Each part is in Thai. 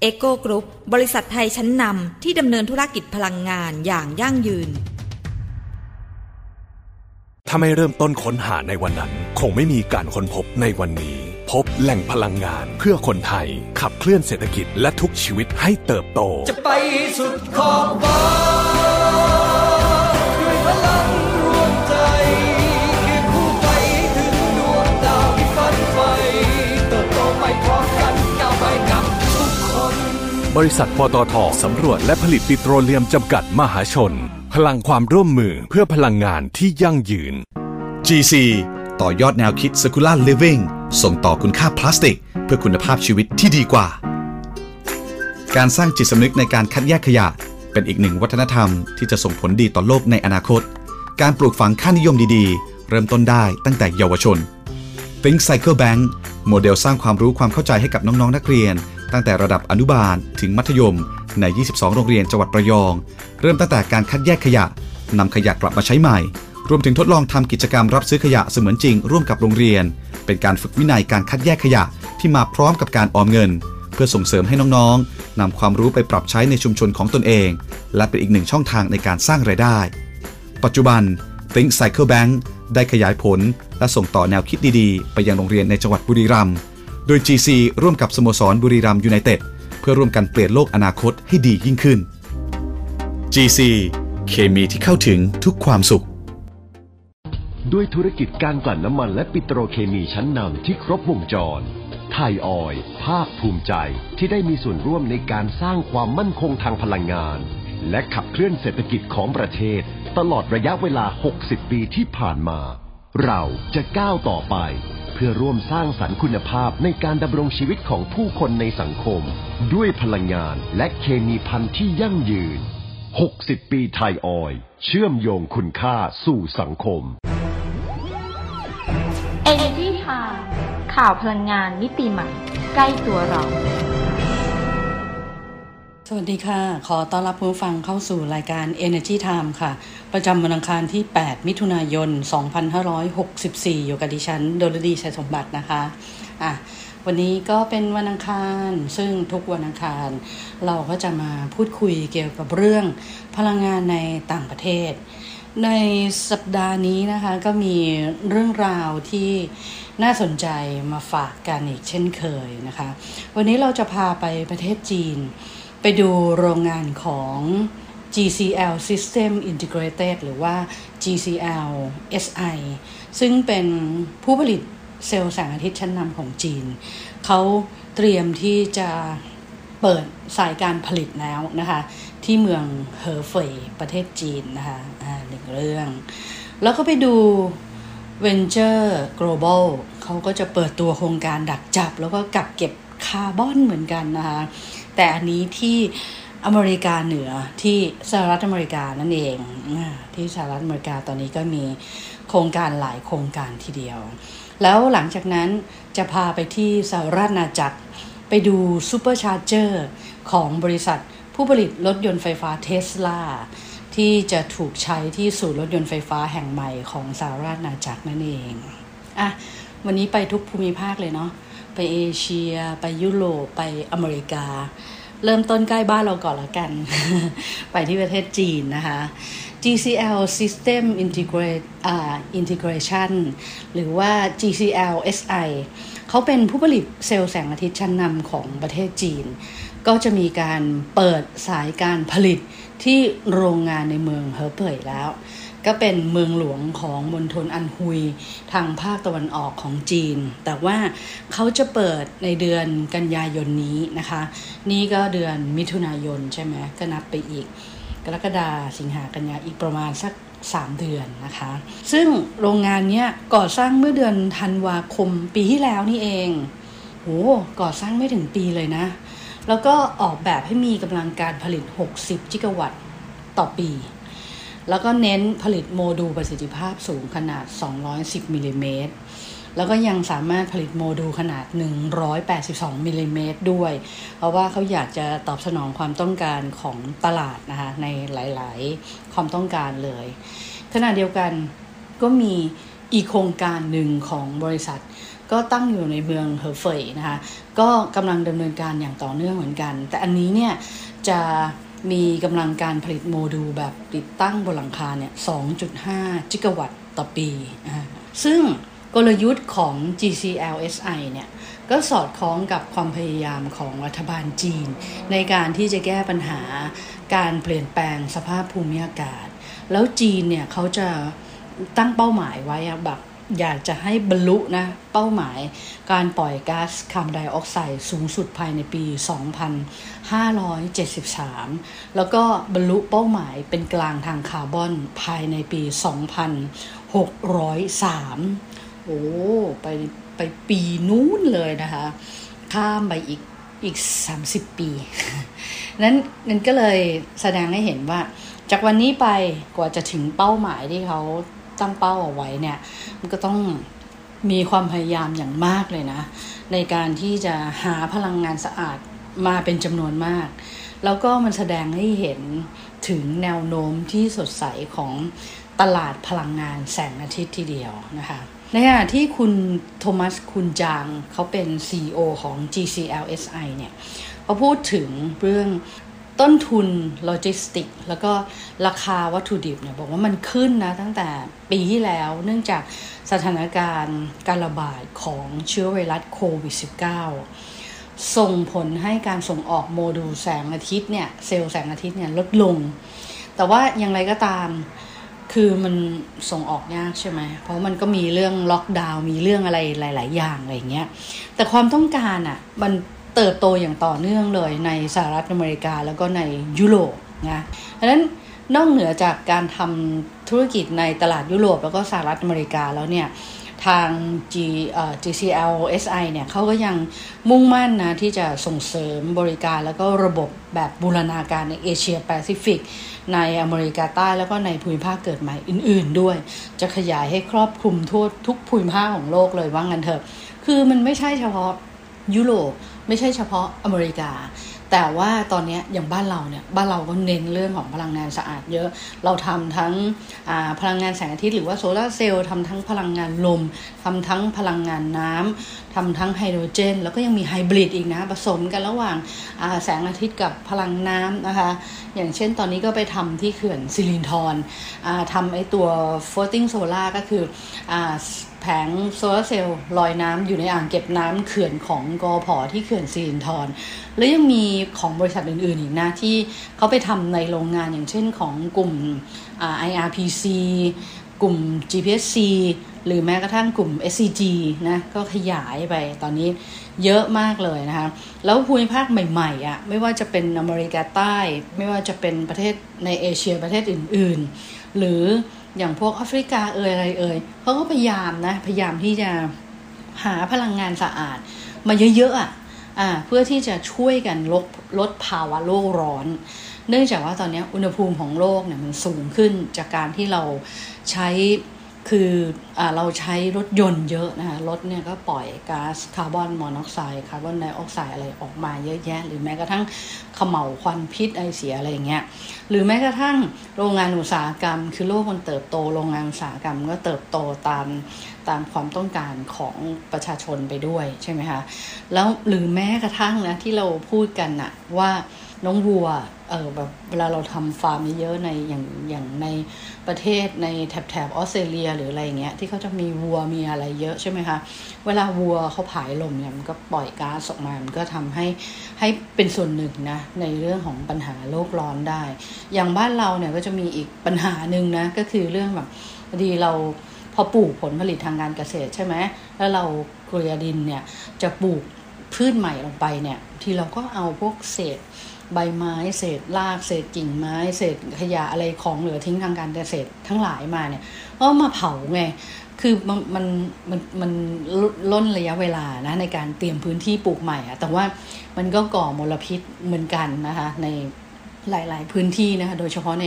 EGCO Group บริษัทไทยชั้นนำที่ดำเนินธุรกิจพลังงานอย่างยั่งยืน ถ้าไม่เริ่มต้นค้นหาในวันนั้น คงไม่มีการค้นพบในวันนี้ พบแหล่งพลังงานเพื่อคนไทย ขับเคลื่อนเศรษฐกิจและทุกชีวิตให้เติบโต จะไปสุดขอบฟ้า บริษัทปตทสำรวจและผลิตปิโตรเลียมจำกัดมหาชน พลังความร่วมมือเพื่อพลังงานที่ยั่งยืน GC ต่อยอดแนวคิด Circular Living ส่งต่อคุณค่าพลาสติก เพื่อคุณภาพชีวิตที่ดีกว่า การสร้างจิตสำนึกในการคัดแยกขยะ เป็นอีกหนึ่งวัฒนธรรมที่จะส่งผลดีต่อโลกในอนาคต การปลูกฝังค่านิยมดีๆ เริ่มต้นได้ตั้งแต่เยาวชน Think Cycle Bank โมเดลสร้างความรู้ความเข้าใจให้กับน้องๆนักเรียน ตั้งแต่ระดับอนุบาลถึงมัธยม ใน 22 โรงเรียนจังหวัดระยอง เริ่มตั้งแต่การคัดแยกขยะนำขยะกลับมาใช้ใหม่ รวมถึงทดลองทำกิจกรรมรับซื้อขยะเสมือนจริง ร่วมกับโรงเรียน เป็นการฝึกวินัยการคัดแยกขยะที่มาพร้อมกับการออมเงิน เพื่อส่งเสริมให้น้องๆนำความรู้ไปปรับใช้ในชุมชนของตนเอง และเป็นอีกหนึ่งช่องทางในการสร้างรายได้ ปัจจุบัน Think Cycle Bank ได้ขยายผล และส่งต่อแนวคิดดีๆ ไปยังโรงเรียนในจังหวัดบุรีรัมย์ โดย GC ร่วมกับสโมสรบุรีรัมยูไนเต็ดเพื่อร่วมกันเปลี่ยนโลกอนาคตให้ดียิ่งขึ้น GC เคมีที่เข้าถึงทุกความสุข ด้วยธุรกิจการกลั่นน้ำมันและปิโตรเคมีชั้นนำที่ครบวงจร ไทยออยภาคภูมิใจที่ได้มีส่วนร่วมในการสร้างความมั่นคงทางพลังงาน และขับเคลื่อนเศรษฐกิจของประเทศ ตลอดระยะเวลา 60 ปีที่ผ่านมา เราจะก้าวต่อไป เพื่อร่วมสร้างสรรค์คุณภาพในการดำรงชีวิตของผู้คนในสังคม ด้วยพลังงานและเคมีพันธุ์ที่ยั่งยืน 60 ปีไทยออย เชื่อมโยงคุณค่าสู่สังคม Energy Time ข่าวพลังงานมิติใหม่ ใกล้ตัวเรา สวัสดีค่ะ ขอต้อนรับผู้ฟังเข้าสู่รายการ Energy Time ค่ะ ประจำวันอังคารที่ 8 มิถุนายน 2564 อยู่กับดิฉัน โดลดีชัยสมบัตินะคะอะวันนี้ก็เป็นวันอังคาร ซึ่งทุกวันอังคาร เราก็จะมาพูดคุยเกี่ยวกับเรื่องพลังงานในต่างประเทศ ในสัปดาห์นี้นะคะ ก็มีเรื่องราวที่น่าสนใจมาฝากกันอีกเช่นเคยนะคะ วันนี้เราจะพาไปประเทศจีน ไปดูโรงงานของ GCL System Integrated หรือว่า GCL SI ซึ่งเป็นผู้ผลิตเซลล์แสงอาทิตย์ชั้นนำของจีน เขาเตรียมที่จะเปิดสายการผลิตแล้วนะคะ ที่เมืองเฮอเฟยประเทศจีนนะคะหนึ่งเรื่อง แล้วก็ไปดู Venture Global เขาก็จะเปิดตัวโครงการดักจับ แล้วก็กักเก็บคาร์บอนเหมือนกันนะคะ แต่อันนี้ที่อเมริกาเหนือที่สหรัฐอเมริกานั่นเองที่สหรัฐอเมริกาตอนนี้ก็มีโครงการหลายโครงการทีเดียว แล้วหลังจากนั้นจะพาไปที่สหราชอาณาจักรไปดู Supercharger ของบริษัทผู้ผลิตรถยนต์ไฟฟ้าเทสลาที่จะถูกใช้ที่ศูนย์รถยนต์ไฟฟ้าแห่งใหม่ของสหราชอาณาจักรนั่นเองอะวันนี้ไปทุกภูมิภาคเลยเนาะ ไปเอเชีย ไปยุโรปไปอเมริกา เริ่มต้นใกล้บ้านเราก่อนละกัน ไปที่ประเทศจีนนะคะ GCL System Integrate, uh, Integration หรือว่า GCL SI เขาเป็นผู้ผลิตเซลล์แสงอาทิตย์ชั้นนำของประเทศจีน ก็จะมีการเปิดสายการผลิตที่โรงงานในเมืองเฮอเป่ยแล้ว ก็เป็นเมืองหลวงของมณฑลอันฮุยทางภาคตะวันออกของจีน แต่ว่าเขาจะเปิดในเดือนกันยายนนี้นะคะ นี่ก็เดือนมิถุนายนใช่ไหมก็นับไปอีก กรกฎาสิงหากันยาอีกประมาณสัก3 เดือนนะคะ ซึ่งโรงงานเนี้ยก่อสร้างเมื่อเดือนธันวาคมปีที่แล้วนี่เองโหก่อสร้างไม่ถึงปีเลยนะ แล้วก็ออกแบบให้มีกำลังการผลิต 60 กิกะวัตต์ต่อปี แล้วก็เน้นผลิตโมดูลประสิทธิภาพสูงขนาด 210มิลลิเมตรแล้วก็ยังสามารถผลิตโมดูลขนาด 182มิลลิเมตรด้วย เพราะว่าเขาอยากจะตอบสนองความต้องการของตลาดนะคะในหลาย ๆ ความต้องการเลย ขณะเดียวกันก็มีอีกโครงการหนึ่งของบริษัท ก็ตั้งอยู่ในเมืองเหอเฟยนะคะ ก็กำลังดำเนินการอย่างต่อเนื่องเหมือนกัน แต่อันนี้เนี่ยจะ มีกำลังการผลิตโมดูลแบบติดตั้งบนหลังคาเนี่ย 2.5 จิกะวัตต์ต่อปี ซึ่งกลยุทธ์ของ GCLSI เนี่ย ก็สอดคล้องกับความพยายามของรัฐบาลจีน ในการที่จะแก้ปัญหาการเปลี่ยนแปลงสภาพภูมิอากาศ แล้วจีนเนี่ยเขาจะตั้งเป้าหมายไว้แบบ อยากจะให้บรรลุนะเป้าหมายการปล่อยก๊าซคาร์บอนไดออกไซด์สูงสุดภายในปี 2573 แล้วก็บรรลุเป้าหมายเป็นกลางทางคาร์บอนภายในปี 2603 โอ้ไปไปปีนู้นเลยนะคะ ข้ามไปอีกอีก 30 ปี นั้นนั้นก็เลยแสดงให้เห็นว่า จากวันนี้ไปกว่าจะถึงเป้าหมายที่เขา ตั้งเป้าเอาไว้เนี่ยมันก็ต้องมีความพยายามอย่างมากเลยนะ ในการที่จะหาพลังงานสะอาดมาเป็นจำนวนมาก แล้วก็มันแสดงให้เห็นถึงแนวโน้มที่สดใสของตลาดพลังงานแสงอาทิตย์ทีเดียวนะคะในขณะที่คุณโทมัสคุณจางเขาเป็น CEO ของ GCLSI เนี่ยเขาพูดถึงเรื่อง ต้นทุนโลจิสติกส์ แล้วก็ราคาวัตถุดิบเนี่ยบอกว่ามันขึ้นนะตั้งแต่ปีที่แล้วเนื่องจากสถานการณ์การระบาดของเชื้อไวรัสโควิด -19 ส่งผลให้การส่งออกโมดูลแสงอาทิตย์เนี่ยเซลล์แสงอาทิตย์เนี่ยลดลง แต่ว่าอย่างไรก็ตามคือมันส่งออกยากใช่ไหม เพราะมันก็มีเรื่องล็อกดาวน์มีเรื่องอะไรหลาย ๆ อย่างอะไรเงี้ย แต่ความต้องการอะ่ะมัน เติบโตอย่างต่อเนื่องเลยในสหรัฐอเมริกาแล้วก็ในยุโรปนะดังนั้นนอกเหนือจากการทำธุรกิจในตลาดยุโรปแล้วก็สหรัฐอเมริกาแล้วเนี่ยทาง G, GCL SI เนี่ยเขาก็ยังมุ่งมั่นนะที่จะส่งเสริมบริการแล้วก็ระบบแบบบูรณาการในเอเชียแปซิฟิกในอเมริกาใต้แล้วก็ในภูมิภาคเกิดใหม่อื่น ๆ ด้วย จะขยายให้ครอบคลุมทั่วทุกภูมิภาคของโลกเลยว่างั้นเถอะ คือมันไม่ใช่เฉพาะยุโรป ไม่ใช่เฉพาะอเมริกา แต่ว่าตอนนี้อย่างบ้านเราเนี่ยบ้านเราก็เน้นเรื่องของพลังงานสะอาดเยอะ เราทำทั้งพลังงานแสงอาทิตย์หรือว่าโซลาร์เซลล์ทำทั้งพลังงานลมทำทั้งพลังงานน้ำทำทั้งไฮโดรเจน แล้วก็ยังมีไฮบริดอีกนะผสมกันระหว่างแสงอาทิตย์กับพลังน้ำนะคะ อย่างเช่นตอนนี้ก็ไปทำที่เขื่อนซิลินทรทำไอตัว floating solar ก็คืออ แผงโซลาร์เซลล์ลอยน้ำอยู่ในอ่างเก็บน้ำเขื่อนของกอพอที่เขื่อนซีนทรแล้วยังมีของบริษัทอื่นๆอีกนะที่เขาไปทำในโรงงานอย่างเช่นของกลุ่ม IRPC กลุ่ม GPSC หรือแม้กระทั่งกลุ่ม SCG นะก็ขยายไปตอนนี้เยอะมากเลยนะคะแล้วภูมิภาคใหม่ๆอะ่ะไม่ว่าจะเป็นอเมริกาใต้ ไม่ว่าจะเป็นประเทศในเอเชียประเทศอื่น ๆ หรือ อย่างพวกแอฟริกาเอ่ยอะไรเอ่ยเขาก็พยายามนะพยายามที่จะหาพลังงานสะอาด มาเยอะๆอะอ่าเพื่อที่จะช่วยกันลดลดภาวะโลกร้อน เนื่องจากว่าตอนนี้อุณหภูมิของโลกเนี่ยมันสูงขึ้นจากการที่เราใช้ คืออเราใช้รถยนต์เยอะนะคะรถเนี่ยก็ปล่อยก๊าซคาร์บอนมอนอกไซด์คาร์บอนไดออกไซด์อะไรออกมาเยอะแยะ หรือแม้กระทั่งขมเหลาควันพิษไอเสียอะไรอย่างเงี้ยหรือแม้กระทั่งโรงงานอุตสาหกรรม คือโลกมันเติบโต โรงงานอุตสาหกรรมก็เติบโตตามตามความต้องการของประชาชนไปด้วยใช่ไหมคะแล้วหรือแม้กระทั่งนะที่เราพูดกันนะว่าน้องวัว เออแบบเวลาเราทำฟาร์มเยอะๆในอย่างอย่างในประเทศในแถบแถบออสเตรเลียหรืออะไรเงี้ยที่เขาจะมีวัวมีอะไรเยอะใช่ไหมคะเวลาวัวเขาผายลมเนี่ยมันก็ปล่อยก๊าซออกมา มันก็ทำให้ให้เป็นส่วนหนึ่งนะในเรื่องของปัญหาโลกร้อนได้ อย่างบ้านเราเนี่ยก็จะมีอีกปัญหาหนึ่งนะก็คือเรื่องแบบพอดีเราพอปลูกผลผลิตทางการเกษตรใช่ไหมแล้วเราเกลียดินเนี่ยจะปลูก พืชใหม่ลงไปเนี่ยทีเราก็เอาพวกเศษใบไม้เศษรากเศษกิ่งไม้ เศษขยะอะไรของเหลือทิ้งทางการเกษตรทั้งหลายมาเนี่ยก็มาเผาไงคือมันมันมันมันล้นระยะเวลานะในการเตรียมพื้นที่ปลูกใหม่อะแต่ว่ามันก็ก่อมลพิษเหมือนกันนะคะใน หลาย ๆ พื้นที่นะคะ โดยเฉพาะใน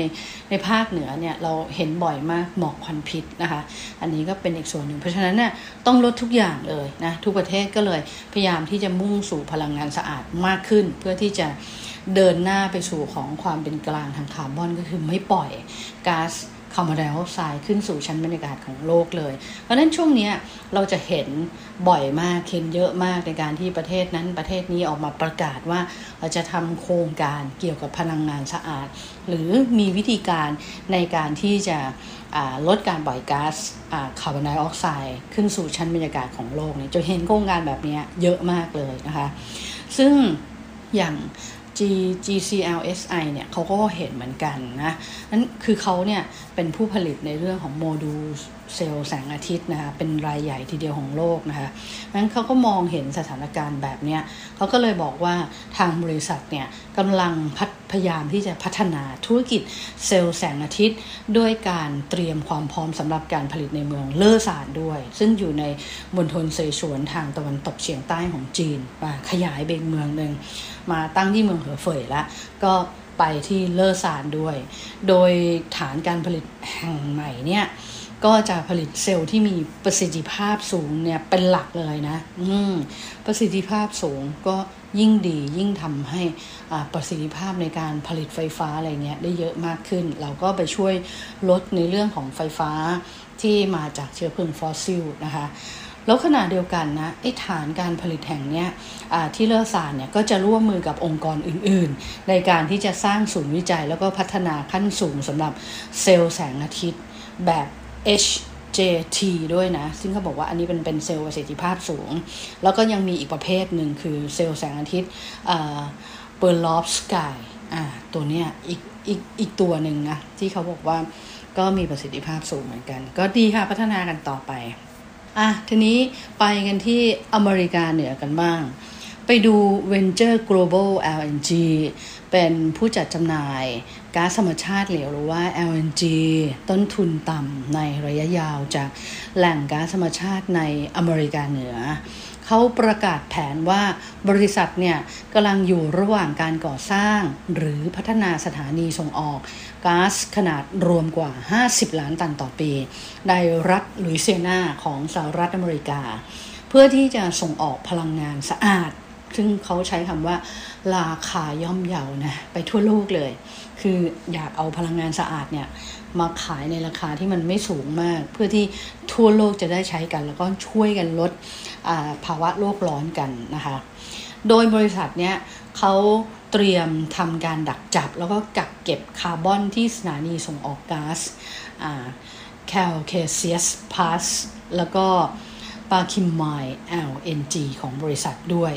ในภาคเหนือเนี่ยเราเห็นบ่อยมากหมอกควันพิษนะคะ อันนี้ก็เป็นอีกส่วนหนึ่ง เพราะฉะนั้นเนี่ยต้องลดทุกอย่างเลยนะ ทุกประเทศก็เลยพยายามที่จะมุ่งสู่พลังงานสะอาดมากขึ้น เพื่อที่จะเดินหน้าไปสู่ของความเป็นกลางทางคาร์บอนก็คือไม่ปล่อยก๊าซ คาร์บอนไดออกไซด์ขึ้นสู่ชั้นบรรยากาศของโลกเลย เพราะฉะนั้นช่วงนี้เราจะเห็นบ่อยมากเห็นเยอะมากในการที่ประเทศนั้นประเทศนี้ออกมาประกาศว่าเราจะทำโครงการเกี่ยวกับพลังงานสะอาด หรือมีวิธีการในการที่จะลดการปล่อยก๊าซคาร์บอนไดออกไซด์ขึ้นสู่ชั้นบรรยากาศของโลกเนี่ยจะเห็นโครงการแบบนี้เยอะมากเลยนะคะ ซึ่งอย่าง G GCLSI เนี่ยเขาก็เห็นเหมือนกันนะนั่นคือเขาเนี่ยเป็นผู้ผลิตในเรื่องของโมดูล เซลล์แสงอาทิตย์นะคะเป็นรายใหญ่ทีเดียวของโลกนะคะนั้นเขาก็มองเห็นสถานการณ์แบบนี้เขาก็เลยบอกว่าทางบริษัทเนี่ยกำลังพยายามที่จะพัฒนาธุรกิจเซลล์แสงอาทิตย์ ด้วยการเตรียมความพร้อมสำหรับการผลิตในเมืองเลอซานด้วย ซึ่งอยู่ในมณฑลเซฉวนทางตะวันตกเฉียงใต้ของจีนมาขยายเบงเมืองหนึ่งมาตั้งที่เมืองเหอเฟยแล้วก็ไปที่เลอซานด้วย โดยฐานการผลิตแห่งใหม่เนี่ย ก็จะผลิตเซลล์ที่มีประสิทธิภาพสูงเนี่ยเป็นหลักเลยนะ อืมประสิทธิภาพสูงก็ยิ่งดียิ่งทำให้ประสิทธิภาพในการผลิตไฟฟ้าอะไรเงี้ยได้เยอะมากขึ้น เราก็ไปช่วยลดในเรื่องของไฟฟ้าที่มาจากเชื้อเพลิงฟอสซิลนะคะแล้วขณะเดียวกันนะไอ้ฐานการผลิตแห่งเนี้ยที่เลอซานเนี่ยก็จะร่วมมือกับองค์กรอื่นๆ ในการที่จะสร้างศูนย์วิจัยแล้วก็พัฒนาขั้นสูงสำหรับเซลล์แสงอาทิตย์แบบ HJT ด้วยนะ ซึ่งเขาบอกว่าอันนี้เป็นเป็นเซลล์ประสิทธิภาพสูง แล้วก็ยังมีอีกประเภทหนึ่งคือเซลล์แสงอาทิตย์เปอร์ลอฟสกายตัวเนี้ยอีกอีกอีกตัวหนึ่งนะ ที่เขาบอกว่าก็มีประสิทธิภาพสูงเหมือนกัน ก็ดีค่ะ พัฒนากันต่อไป อะ ทีนี้ไปกันที่อเมริกาเหนือกันบ้าง ไปดู Venture Global LNG เป็นผู้จัดจำหน่ายก๊าซธรรมชาติเหลวหรือว่า LNG ต้นทุนต่ำในระยะยาวจากแหล่งก๊าซธรรมชาติในอเมริกาเหนือ เขาประกาศแผนว่าบริษัทเนี่ยกำลังอยู่ระหว่างการก่อสร้าง หรือพัฒนาสถานีส่งออกก๊าซขนาดรวมกว่า 50 ล้านตันต่อปี ในรัฐลุยเซียนาของสหรัฐอเมริกา เพื่อที่จะส่งออกพลังงานสะอาด ซึ่งเขาใช้คำว่าราคาย่อมเยานะไปทั่วโลกเลย คืออยากเอาพลังงานสะอาดเนี่ยมาขายในราคาที่มันไม่สูงมาก เพื่อที่ทั่วโลกจะได้ใช้กัน แล้วก็ช่วยกันลดภาวะโลกร้อนกันนะคะ โดยบริษัทเนี้ยเขาเตรียมทำการดักจับ แล้วก็กักเก็บคาร์บอนที่สถานีส่งออกก๊าซแคลเคเซียสพาสแล้วก็ปาคิมไมล์ LNG ของบริษัทด้วย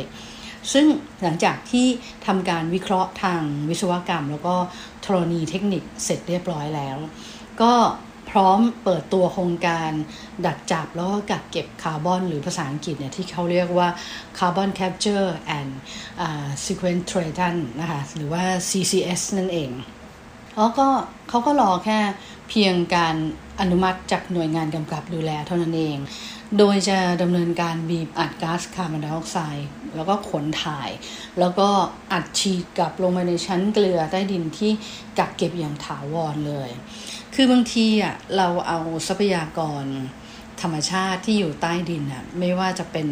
ซึ่งหลังจากที่ทำการวิเคราะห์ทางวิศวกรรม แล้วก็ธรณีเทคนิคเสร็จเรียบร้อยแล้ว ก็พร้อมเปิดตัวโครงการดักจับแล้วก็กักเก็บคาร์บอนหรือภาษาอังกฤษเนี่ยที่เขาเรียกว่า Carbon Capture and uh, Sequestration นะคะหรือว่า CCS นั่นเองแล้วก็เขาก็รอแค่เพียงการอนุมัติจากหน่วยงานกำกับดูแลเท่านั้นเอง โดยจะดำเนินการบีบอัดก๊าซคาร์บอนไดออกไซด์แล้วก็ขนถ่าย แล้วก็อัดฉีดกลับลงมาในชั้นเกลือใต้ดินที่กักเก็บอย่างถาวรเลย คือบางทีอะเราเอาทรัพยากรธรรมชาติที่อยู่ใต้ดินอะไม่ว่าจะเป็น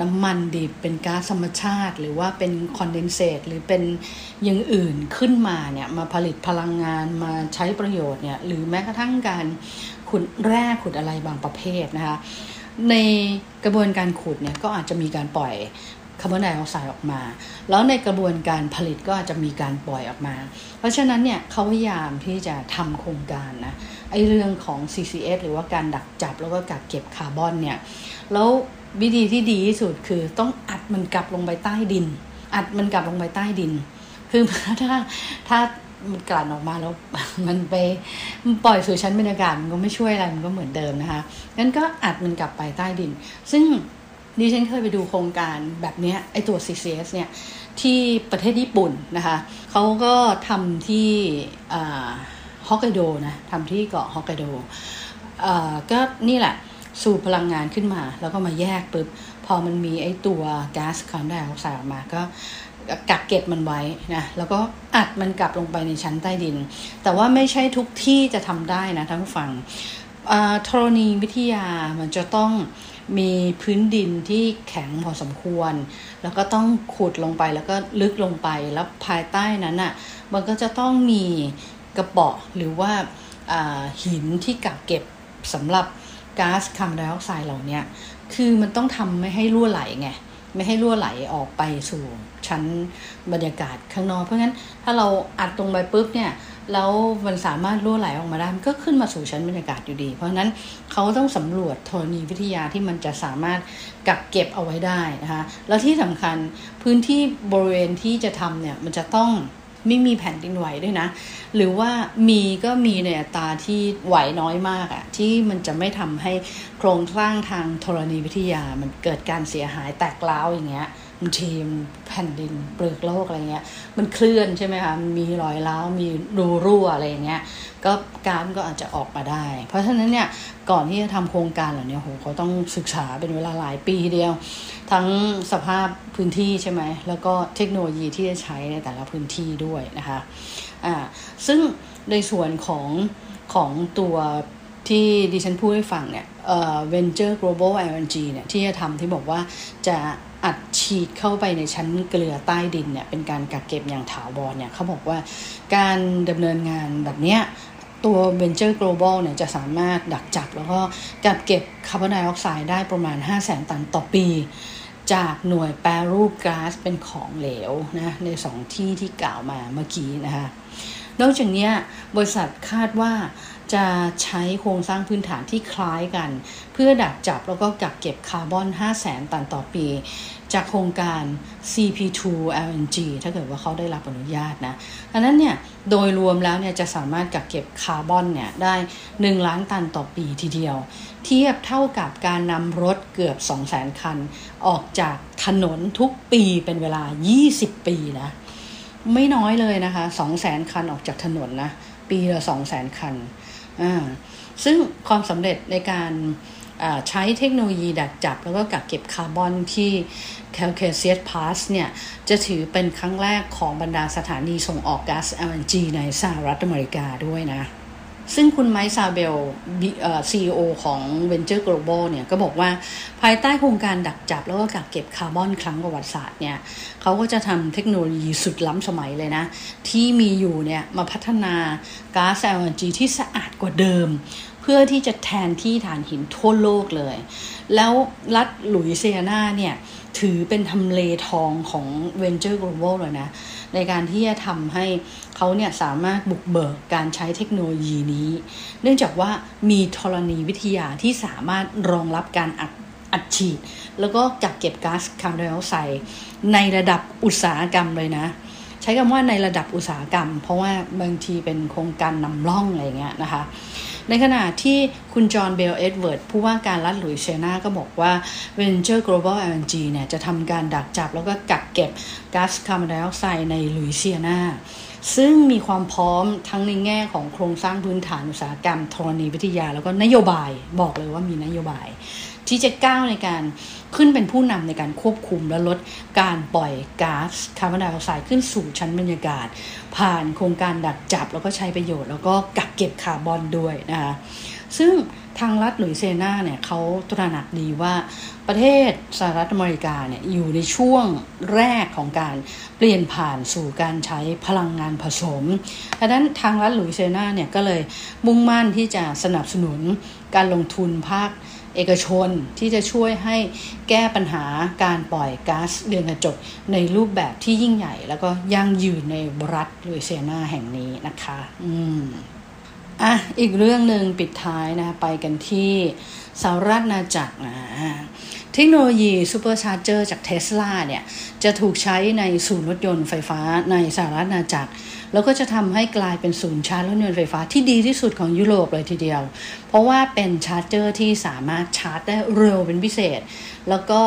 น้ำมันดิบเป็นก๊าซธรรมชาติ หรือว่าเป็นคอนเดนเซตหรือเป็นอย่างอื่นขึ้นมาเนี่ยมาผลิตพลังงานมาใช้ประโยชน์เนี่ยหรือแม้กระทั่งการขุดแร่ขุดอะไรบางประเภทนะคะ ในกระบวนการขุดเนี่ยก็อาจจะมีการปล่อยคาร์บอนไดออกไซด์ออกมา แล้วในกระบวนการผลิตก็อาจจะมีการปล่อยออกมา เพราะฉะนั้นเนี่ยเขาพยายามที่จะทำโครงการนะไอเรื่องของ CCS หรือว่าการดักจับแล้วก็กักเก็บคาร์บอนเนี่ย แล้ววิธีที่ดีที่สุดคือต้องอัดมันกลับลงไปใต้ดิน อัดมันกลับลงไปใต้ดิน คือถ้าถ้า มันกลั่นออกมาแล้วมันไปมันปล่อยสู่ชั้นบรรยากาศมันก็ไม่ช่วยอะไรมันก็เหมือนเดิมนะคะงั้นก็อัดมันกลับไปใต้ดิน ซึ่งดิฉันเคยไปดูโครงการแบบนี้ไอตัว CCS เนี่ยที่ประเทศญี่ปุ่นนะคะเขาก็ทำที่ฮอกไกโดนะทำที่เกาะฮอกไกโดก็นี่แหละสูบพลังงานขึ้นมา แล้วก็มาแยกปุ๊บพอมันมีไอตัวก๊าซคาร์บอนไดออกไซด์ออกมาก็ กักเก็บมันไว้นะแล้วก็อัดมันกลับลงไปในชั้นใต้ดิน แต่ว่าไม่ใช่ทุกที่จะทำได้นะทั้งฝั่งธรณีวิทยามันจะต้องมีพื้นดินที่แข็งพอสมควร แล้วก็ต้องขุดลงไปแล้วก็ลึกลงไปแล้วภายใต้นั้นอะ่ะมันก็จะต้องมีกระเป๋อหรือว่าหินที่กักเก็บสำหรับก๊าซคาร์บอนไดออกไซด์เหล่านี้คือมันต้องทำไม่ให้รั่วไหลไง ไม่ให้รั่วไหลออกไปสู่ชั้นบรรยากาศข้างนอกเพราะงั้นถ้าเราอัดตรงไปปุ๊บเนี่ยแล้วมันสามารถรั่วไหลออกมาได้มันก็ขึ้นมาสู่ชั้นบรรยากาศอยู่ดี เพราะนั้นเขาต้องสำรวจธรณีวิทยาที่มันจะสามารถกักเก็บเอาไว้ได้นะคะแล้วที่สำคัญพื้นที่บริเวณที่จะทำเนี่ยมันจะต้อง ไม่มีแผ่นดินไหวด้วยนะ หรือว่ามีก็มีในอัตราที่ไหวน้อยมากอะที่มันจะไม่ทำให้โครงสร้างทางธรณีวิทยา มันเกิดการเสียหายแตกร้าวอย่างเงี้ยบางทีมแผ่นดินเปลือกโลกอะไรเงี้ย มันเคลื่อนใช่ไหมคะมีรอยร้าวมีรูรั่วอะไรเงี้ยก็การก็อาจจะออกมาได้ เพราะฉะนั้นเนี่ย ก่อนที่จะทำโครงการเหล่านี้โหเขาต้องศึกษาเป็นเวลาหลายปีเดียว ทั้งสภาพพื้นที่ใช่ไหมแล้วก็เทคโนโลยีที่จะใช้ในแต่ละพื้นที่ด้วยนะคะอ่าซึ่งในส่วนของของตัวที่ดิฉันพูดให้ฟังเนี่ยเอ่อ Venture Global LNG เนี่ยที่จะทำที่บอกว่าจะอัดฉีดเข้าไปในชั้นเกลือใต้ดินเนี่ยเป็นการกักเก็บอย่างถาวรเนี่ยเขาบอกว่าการดำเนินงานแบบเนี้ย ตัว Venture Global เนี่ยจะสามารถดักจับ แล้วก็กักเก็บคาร์บอนไดออกไซด์ได้ประมาณ 5 0 0แสนตันต่อปี จากหน่วยแปรรูปก๊าซเป็นของเหลวนะในสองที่ที่กล่าวมาเมื่อกี้นะคะนอกจากนี้บริษัทคาดว่าจะใช้โครงสร้างพื้นฐานที่คล้ายกัน เพื่อดักจับแล้วก็กักเก็บคาร์บอน 5 0 0แสนตันต่อปี จากโครงการ CP2 LNG ถ้าเกิดว่าเขาได้รับอนุญาตนะอันนั้นเนี่ยโดยรวมแล้วเนี่ยจะสามารถกักเก็บคาร์บอนเนี่ยได้ 1 ล้านตันต่อปีทีเดียว เทียบเท่ากับการนำรถเกือบ 2 0 0แสนคัน ออกจากถนนทุกปีเป็นเวลา 20 ปีนะ ไม่น้อยเลยนะคะ 2 0 0แสนคันออกจากถนนนะ ปีละ2 0 0แสนคันอ่าซึ่งความสำเร็จในการ ใช้เทคโนโลยีดักจับ แล้วก็กักเก็บคาร์บอนที่ c a l c a s i u s Pass เนี่ย จะถือเป็นครั้งแรกของบรรดาสถานีส่งออกก๊าซ LNG ในสหรัฐอเมริกาด้วยนะ ซึ่งคุณไมค์ซาเบลซีอีโอของ Venture Global เนี่ย ก็บอกว่าภายใต้โครงการดักจับแล้วก็กักเก็บคาร์บอนครั้งประวัติศาสตร์เนี่ยเขาก็จะทำเทคโนโลยีสุดล้ำสมัยเลยนะ ที่มีอยู่เนี่ยมาพัฒนาก๊าซ LNG ที่สะอาดกว่าเดิม เพื่อที่จะแทนที่ฐานหินทั่วโลกเลย แล้วรัฐหลุยเซียนาเนี่ยถือเป็นทำเลทองของ Venture Global เลยนะ ในการที่จะทำให้เขาเนี่ยสามารถบุกเบิกการใช้เทคโนโลยีนี้ เนื่องจากว่ามีธรณีวิทยาที่สามารถรองรับการอัดอัดฉีด แล้วก็กักเก็บก๊าซคาร์บอนไดออกไซด์ในระดับอุตสาหกรรมเลยนะ ใช้คำว่าในระดับอุตสาหกรรม เพราะว่าบางทีเป็นโครงการนำร่องอะไรเงี้ยนะคะ ในขณะที่คุณจอห์นเบลเอ็ดเวิร์ดผู้ว่าการรัฐหลุยเซียนาก็บอกว่า Venture Global LNG เนี่ยจะทำการดักจับแล้วก็กักเก็บก๊าซคาร์บอนไดออกไซด์ในหลุยเซียนาซึ่งมีความพร้อมทั้งในแง่ของโครงสร้างพื้นฐานอุตสาหกรรมธรณีวิทยา แล้วก็นโยบายบอกเลยว่ามีนโยบาย ที่จะก้าวในการขึ้นเป็นผู้นำในการควบคุมและลดการปล่อยก๊าซคาร์บอนไดออกไซด์ขึ้นสู่ชั้นบรรยากาศ ผ่านโครงการดักจับแล้วก็ใช้ประโยชน์ แล้วก็กักเก็บคาร์บอนด้วยนะคะซึ่งทางรัฐหลุยเซียนาเนี่ยเขาตระหนักดีว่าประเทศสหรัฐอเมริกาเนี่ยอยู่ในช่วงแรกของการเปลี่ยนผ่านสู่การใช้พลังงานผสมดังนั้นทางรัฐหลุยเซียนาเนี่ยก็เลยมุ่งมั่นที่จะสนับสนุนการลงทุนภาค เอกชนที่จะช่วยให้แก้ปัญหาการปล่อยก๊าซเรือนกระจกในรูปแบบที่ยิ่งใหญ่ แล้วก็ยั่งยืนในรัฐลุยเซียนาแห่งนี้นะคะ อืมอะอีกเรื่องหนึ่งปิดท้ายนะ ไปกันที่สหราชอาณาจักรนะเทคโนโลยี Supercharger จากเทสลาเนี่ย จะถูกใช้ในศูนย์รถยนต์ไฟฟ้าในสหราชอาณาจักร แล้วก็จะทำให้กลายเป็นศูนย์ชาร์จรถยนต์ไฟฟ้าที่ดีที่สุดของยุโรปเลยทีเดียว เพราะว่าเป็น charger ที่สามารถชาร์จได้เร็วเป็นพิเศษ แล้วก็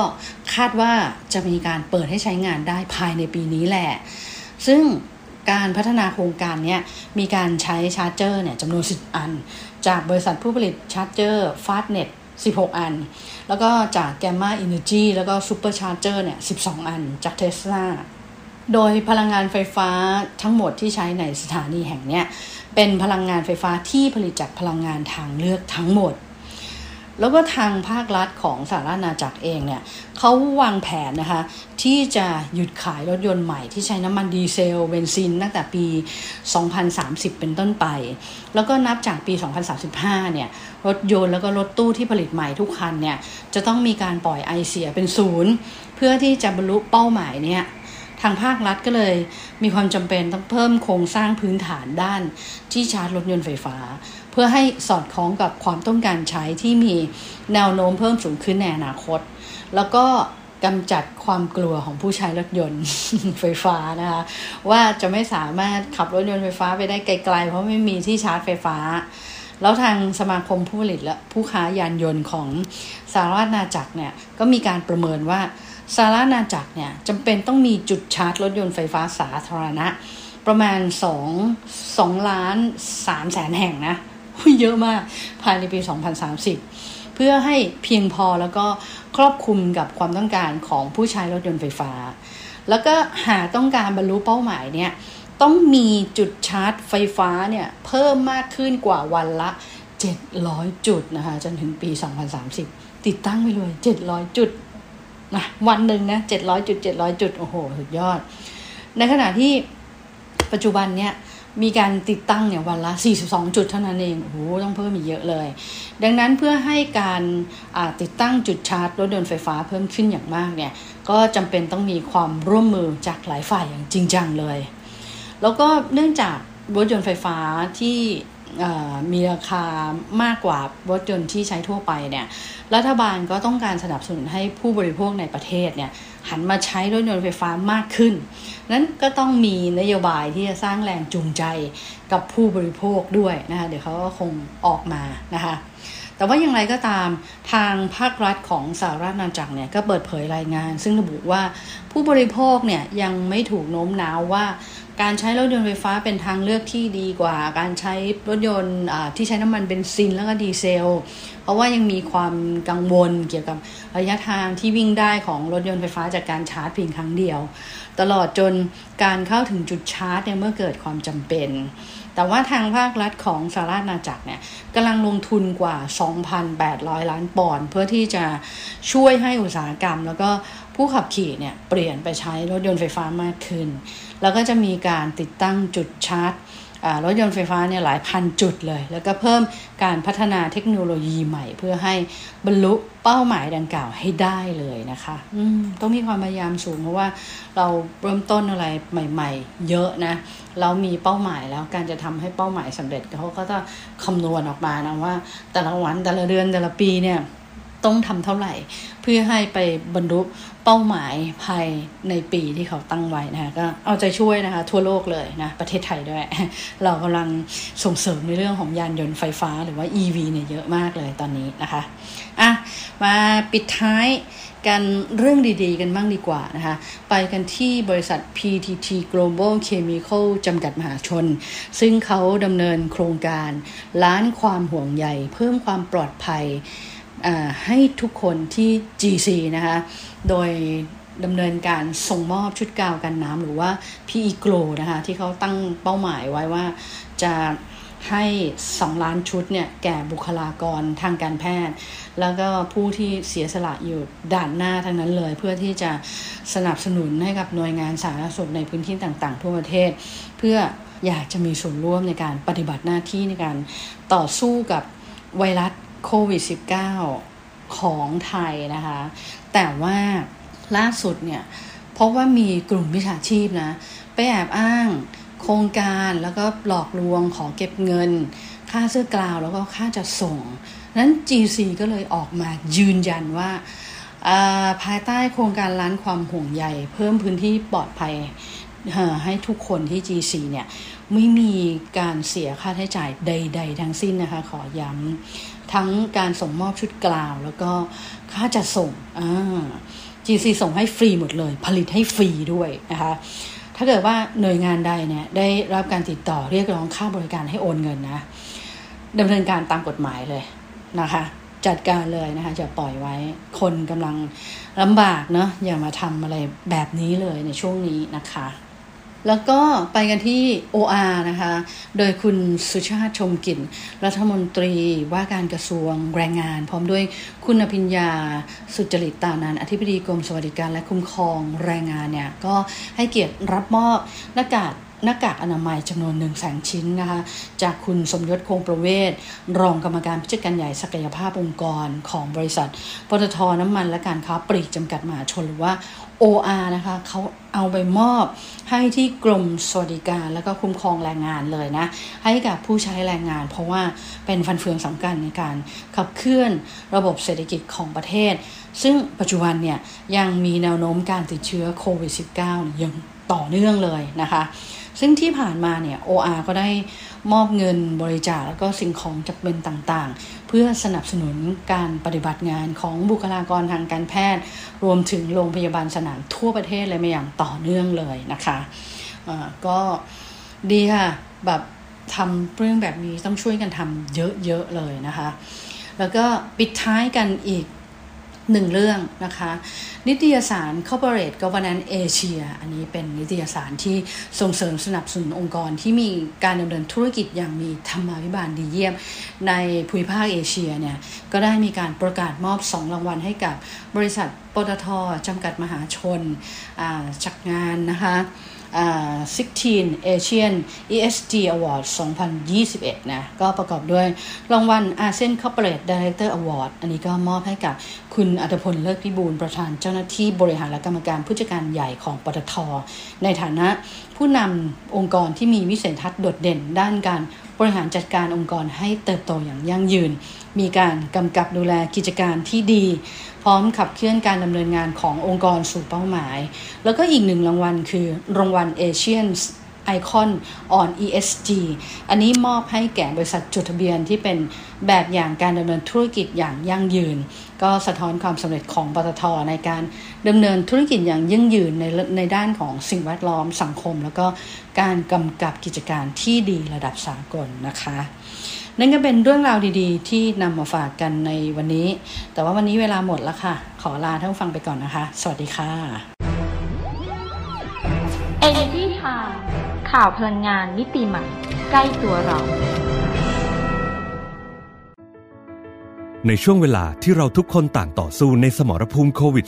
คาดว่าจะมีการเปิดให้ใช้งานได้ภายในปีนี้แหละ ซึ่งการพัฒนาโครงการนี้มีการใช้ charger เนี่ยจำนวน 10 อัน จากบริษัทผู้ผลิต charger Fastned 16 อัน แล้วก็จาก Gamma Energy แล้วก็ Super Charger เนี่ย 12 อัน จาก Tesla โดยพลังงานไฟฟ้าทั้งหมดที่ใช้ในสถานีแห่งนี้เป็นพลังงานไฟฟ้าที่ผลิตจากพลังงานทางเลือกทั้งหมด แล้วก็ทางภาครัฐของสหรัฐอาณาจักรเองเนี่ยเขาวางแผนนะคะ ที่จะหยุดขายรถยนต์ใหม่ที่ใช้น้ำมันดีเซลเบนซินตั้งแต่ปี 2030 เป็นต้นไป แล้วก็นับจากปี 2035 เนี่ยรถยนต์แล้วก็รถตู้ที่ผลิตใหม่ทุกคันเนี่ยจะต้องมีการปล่อยไอเสียเป็นศูนย์เพื่อที่จะบรรลุเป้าหมายเนี่ย ทางภาครัฐก็เลยมีความจำเป็นต้องเพิ่มโครงสร้างพื้นฐานด้านที่ชาร์จรถยนต์ไฟฟ้า เพื่อให้สอดคล้องกับความต้องการใช้ที่มีแนวโน้มเพิ่มสูงขึ้นในอนาคต แล้วก็กำจัดความกลัวของผู้ใช้รถยนต์ไฟฟ้านะคะว่าจะไม่สามารถขับรถยนต์ไฟฟ้าไปได้ไกลๆ เพราะไม่มีที่ชาร์จไฟฟ้า แล้วทางสมาคมผู้ผลิตและผู้ค้ายานยนต์ของสหรัฐอาณาจักรเนี่ยก็มีการประเมินว่า สหรัฐอาณาจักรเนี่ยจำเป็นต้องมีจุดชาร์จรถยนต์ไฟฟ้าสาธารณะ ประมาณ2 2ล้าน3แสนแห่งนะเยอะมากภายในปี 2030 เพื่อให้เพียงพอแล้วก็ครอบคลุมกับความต้องการของผู้ใช้รถยนต์ไฟฟ้า แล้วก็หาต้องการบรรลุเป้าหมายเนี่ยต้องมีจุดชาร์จไฟฟ้าเนี่ยเพิ่มมากขึ้นกว่าวันละ 700 จุดนะคะจนถึงปี 2030 ติดตั้งไปเลย 700 จุด นะวันหนึ่งนะ700จุด700จุดโอ้โหสุดยอด ในขณะที่ปัจจุบันเนี่ยมีการติดตั้งเนี่ยวันละ 42 จุดเท่านั้นเอง โอ้โห ต้องเพิ่มอีกเยอะเลย ดังนั้นเพื่อให้การติดตั้งจุดชาร์จรถยนต์ไฟฟ้าเพิ่มขึ้นอย่างมากเนี่ย ก็จำเป็นต้องมีความร่วมมือจากหลายฝ่ายอย่างจริงจังเลย แล้วก็เนื่องจากรถยนต์ไฟฟ้าที่ มีราคามากกว่ารถยนต์ที่ใช้ทั่วไปเนี่ยรัฐบาลก็ต้องการสนับสนุนให้ผู้บริโภคในประเทศเนี่ยหันมาใช้รถยนต์ไฟฟ้ามากขึ้น นั้นก็ต้องมีนโยบายที่จะสร้างแรงจูงใจกับผู้บริโภคด้วยนะคะเดี๋ยวเขาก็คงออกมานะคะแต่ว่าอย่างไรก็ตามทางภาครัฐของสหรัฐอาณาจักรเนี่ยก็เปิดเผยรายงาน ซึ่งระบุว่าผู้บริโภคเนี่ยยังไม่ถูกโน้มน้าวว่า การใช้รถยนต์ไฟฟ้าเป็นทางเลือกที่ดีกว่า การใช้รถยนต์ที่ใช้น้ำมันเบนซินแล้วก็ดีเซล เพราะว่ายังมีความกังวลเกี่ยวกับระยะทางที่วิ่งได้ของรถยนต์ไฟฟ้าจากการชาร์จเพียงครั้งเดียว ตลอดจนการเข้าถึงจุดชาร์จเนี่ยเมื่อเกิดความจำเป็น แต่ว่าทางภาครัฐของสหราชอาณาจักรเนี่ยกำลังลงทุนกว่า 2,800 ล้านปอนด์เพื่อที่จะช่วยให้อุตสาหกรรม แล้วก็ผู้ขับขี่เนี่ยเปลี่ยนไปใช้รถยนต์ไฟฟ้ามากขึ้น แล้วก็จะมีการติดตั้งจุดชาร์จ รถยนต์ไฟฟ้าเนี่ยหลายพันจุดเลย แล้วก็เพิ่มการพัฒนาเทคโนโลยีใหม่ เพื่อให้บรรลุเป้าหมายดังกล่าวให้ได้เลยนะคะต้องมีความพยายามสูงเพราะว่าเราเริ่มต้นอะไรใหม่ ๆ เยอะนะเรามีเป้าหมายแล้วการจะทำให้เป้าหมายสำเร็จเขาก็จะคำนวณออกมานะว่า แต่ละวันแต่ละเดือนแต่ละปีเนี่ย ต้องทำเท่าไหร่ เพื่อให้ไปบรรลุเป้าหมายภายในปีที่เขาตั้งไว้นะคะก็เอาใจช่วยนะคะ ทั่วโลกเลยนะ ประเทศไทยด้วย เรากำลังส่งเสริมในเรื่องของยานยนต์ไฟฟ้าหรือว่า EV เนี่ยเยอะมากเลยตอนนี้นะคะอะมาปิดท้ายกันเรื่องดีๆ กันบ้างดีกว่านะคะ ไปกันที่บริษัท PTT Global Chemical จำกัดมหาชน ซึ่งเขาดำเนินโครงการล้านความห่วงใยเพิ่มความปลอดภัย ให้ทุกคนที่ GC นะคะ โดยดำเนินการส่งมอบชุดกาวกันน้ำหรือว่า PE Glow นะคะ ที่เขาตั้งเป้าหมายไว้ว่าจะให้ 2 ล้านชุดเนี่ย แก่บุคลากรทางการแพทย์ แล้วก็ผู้ที่เสียสละอยู่ด่านหน้าทั้งนั้นเลย เพื่อที่จะสนับสนุนให้กับหน่วยงานสาธารณสุขในพื้นที่ต่างๆ ทั่วประเทศ เพื่ออยากจะมีส่วนร่วมในการปฏิบัติหน้าที่ในการต่อสู้กับไวรัส โควิด -19 ของไทยนะคะ แต่ว่าล่าสุดเนี่ยพราะว่ามีกลุ่มวิชาชีพนะ ไปแอบอ้างโครงการแล้วก็หลอกลวงขอเก็บเงิน ค่าเสื้อกลาวแล้วก็ค่าจะส่ง นั้น GC ก็เลยออกมายืนยันว่าภายใต้โครงการร้านความห่วงใยเพิ่มพื้นที่ปลอดภัยให้ทุกคนที่ GC เนี่ยไม่มีการเสียค่าใช้จ่ายใด ๆ ทั้งสิ้นนะคะ ขอย้ำ ทั้งการส่งมอบชุดกล่าว แล้วก็ค่าจัดส่ง GC ส่งให้ฟรีหมดเลย ผลิตให้ฟรีด้วยนะคะ ถ้าเกิดว่าหน่วยงานใดเนี่ยได้รับการติดต่อเรียกร้องค่าบริการให้โอนเงินนะดำเนินการตามกฎหมายเลยนะคะ จัดการเลยนะคะจะปล่อยไว้คนกำลังลำบากเนาะอย่ามาทำอะไรแบบนี้เลยในช่วงนี้นะคะ แล้วก็ไปกันที่ OR นะคะ โดยคุณสุชาติชมกลิ่น รัฐมนตรีว่าการกระทรวงแรงงาน พร้อมด้วยคุณอภิญญาสุจริตตานันอธิบดีกรมสวัสดิการและคุ้มครองแรงงานเนี่ย ก็ให้เกียรติรับมอบหน้ากาก หน้ากากอนามัยจำนวนหนึ่งแสนชิ้นนะคะจากคุณสมยศคงประเวศรองกรรมการผู้จัดการใหญ่ศักยภาพองค์กรของบริษัทปตทน้ำมันและการค้าปลีกจำกัดมหาชนหรือว่า OR นะคะเขาเอาไปมอบให้ที่กรมสวัสดิการแล้วก็คุ้มครองแรงงานเลยนะ ให้กับผู้ใช้แรงงาน เพราะว่าเป็นฟันเฟืองสำคัญในการขับเคลื่อนระบบเศรษฐกิจของประเทศ ซึ่งปัจจุบันเนี่ยยังมีแนวโน้มการติดเชื้อโควิด -19 ยังต่อเนื่องเลยนะคะ ซึ่งที่ผ่านมาเนี่ย OR ก็ได้มอบเงินบริจาคแล้วก็สิ่งของจำเป็นต่างๆ เพื่อสนับสนุนการปฏิบัติงานของบุคลากรทางการแพทย์ รวมถึงโรงพยาบาลสนามทั่วประเทศเลยมาอย่างต่อเนื่องเลยนะคะะก็ดีค่ะ แบบทำเรื่องแบบนี้ต้องช่วยกันทำเยอะๆเลยนะคะ แล้วก็ปิดท้ายกันอีก หนึ่งเรื่องนะคะ นิตยสาร Corporate Governance Asia อันนี้เป็นนิตยสารที่ส่งเสริมสนับสนุนองค์กรที่มีการดำเนินธุรกิจอย่างมีธรรมาภิบาลดีเยี่ยม ในภูมิภาคเอเชียเนี่ย ก็ได้มีการประกาศมอบ 2 รางวัลให้กับบริษัทปตทจำกัดมหาชนจากงานนะคะ 16 Asian ESG Award 2021 นะ ก็ประกอบด้วยรางวัล ASEAN Corporate Director Award อันนี้ก็มอบให้กับคุณอัตพลเลิศพิบูลประธานเจ้าหน้าที่บริหารและกรรมการผู้จัดการใหญ่ของปตท ในฐานะผู้นำองค์กรที่มีวิสัยทัศน์โดดเด่นด้านการบริหารจัดการองค์กรให้เติบโตอย่างยั่งยืน มีการกำกับดูแลกิจการที่ดี พร้อมขับเคลื่อนการดำเนินงานขององค์กรสู่เป้าหมาย แล้วก็อีกหนึ่งรางวัลคือรางวัล Asian Icon on ESG อันนี้มอบให้แก่บริษัทจดทะเบียนที่เป็นแบบอย่างการดำเนินธุรกิจอย่างยั่งยืน ก็สะท้อนความสำเร็จของปตทในการดำเนินธุรกิจอย่างยั่งยืนในในด้านของสิ่งแวดล้อมสังคม แล้วก็การกำกับกิจการที่ดีระดับสากลนะคะ นั่นก็เป็นเรื่องราวดีๆ ที่นำมาฝากกันในวันนี้ แต่ว่าวันนี้เวลาหมดแล้วค่ะ ขอลาท่านผู้ฟังไปก่อนนะคะ สวัสดีค่ะ Energy Time ข่าวพลังงานมิติใหม่ใกล้ตัวเรา ในช่วงเวลาที่เราทุกคนต่างต่อสู้ในสมรภูมิโควิด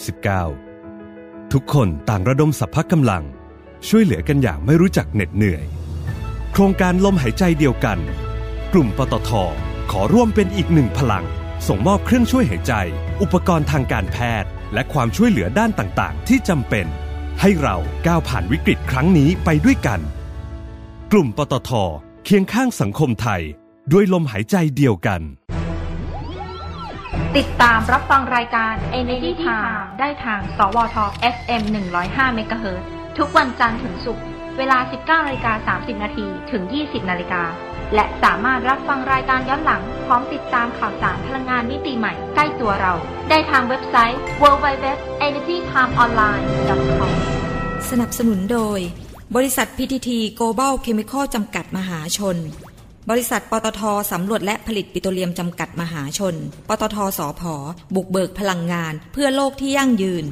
-19 ทุกคนต่างระดมสัพพะกำลัง ช่วยเหลือกันอย่างไม่รู้จักเหน็ดเหนื่อย โครงการลมหายใจเดียวกัน กลุ่มปตท ขอร่วมเป็นอีกหนึ่งพลัง ส่งมอบเครื่องช่วยหายใจ อุปกรณ์ทางการแพทย์ และความช่วยเหลือด้านต่างๆ ที่จำเป็น ให้เราก้าวผ่านวิกฤตครั้งนี้ไปด้วยกัน กลุ่มปตท เคียงข้างสังคมไทย ด้วยลมหายใจเดียวกัน ติดตามรับฟังรายการ Energy Time ได้ทาง สวท FM 105 MHz ทุกวันจันทร์ถึงศุกร์เวลา 19นาฬิกา30 นาทีถึง 20นาฬิกา และสามารถรับฟังรายการย้อนหลัง พร้อมติดตามข่าวสารพลังงานมิติใหม่ใกล้ตัวเรา ได้ทางเว็บไซต์ www.energytimeonline.com สนับสนุนโดย บริษัท PTT Global Chemical จำกัดมหาชน บริษัทปตทสำรวจและผลิตปิโตรเลียมจำกัดมหาชน ปตทสอพอบุกเบิกพลังงาน เพื่อโลกที่ยั่งยืน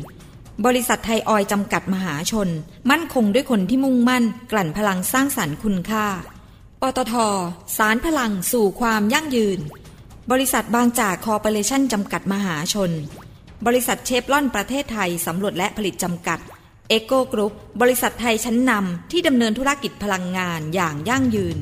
บริษัทไทยออยจำกัดมหาชน มั่นคงด้วยคนที่มุ่งมั่น กลั่นพลังสร้างสรรค์คุณค่า ปตท สารพลังสู่ความยั่งยืน บริษัทบางจากคอร์ปอเรชั่นจำกัดมหาชน บริษัทเชฟลอนประเทศไทย สำรวจและผลิตจำกัด เอ็กโกกรุ๊ป บริษัทไทยชั้นนำที่ดำเนินธุรกิจพลังงานอย่างยั่งยืน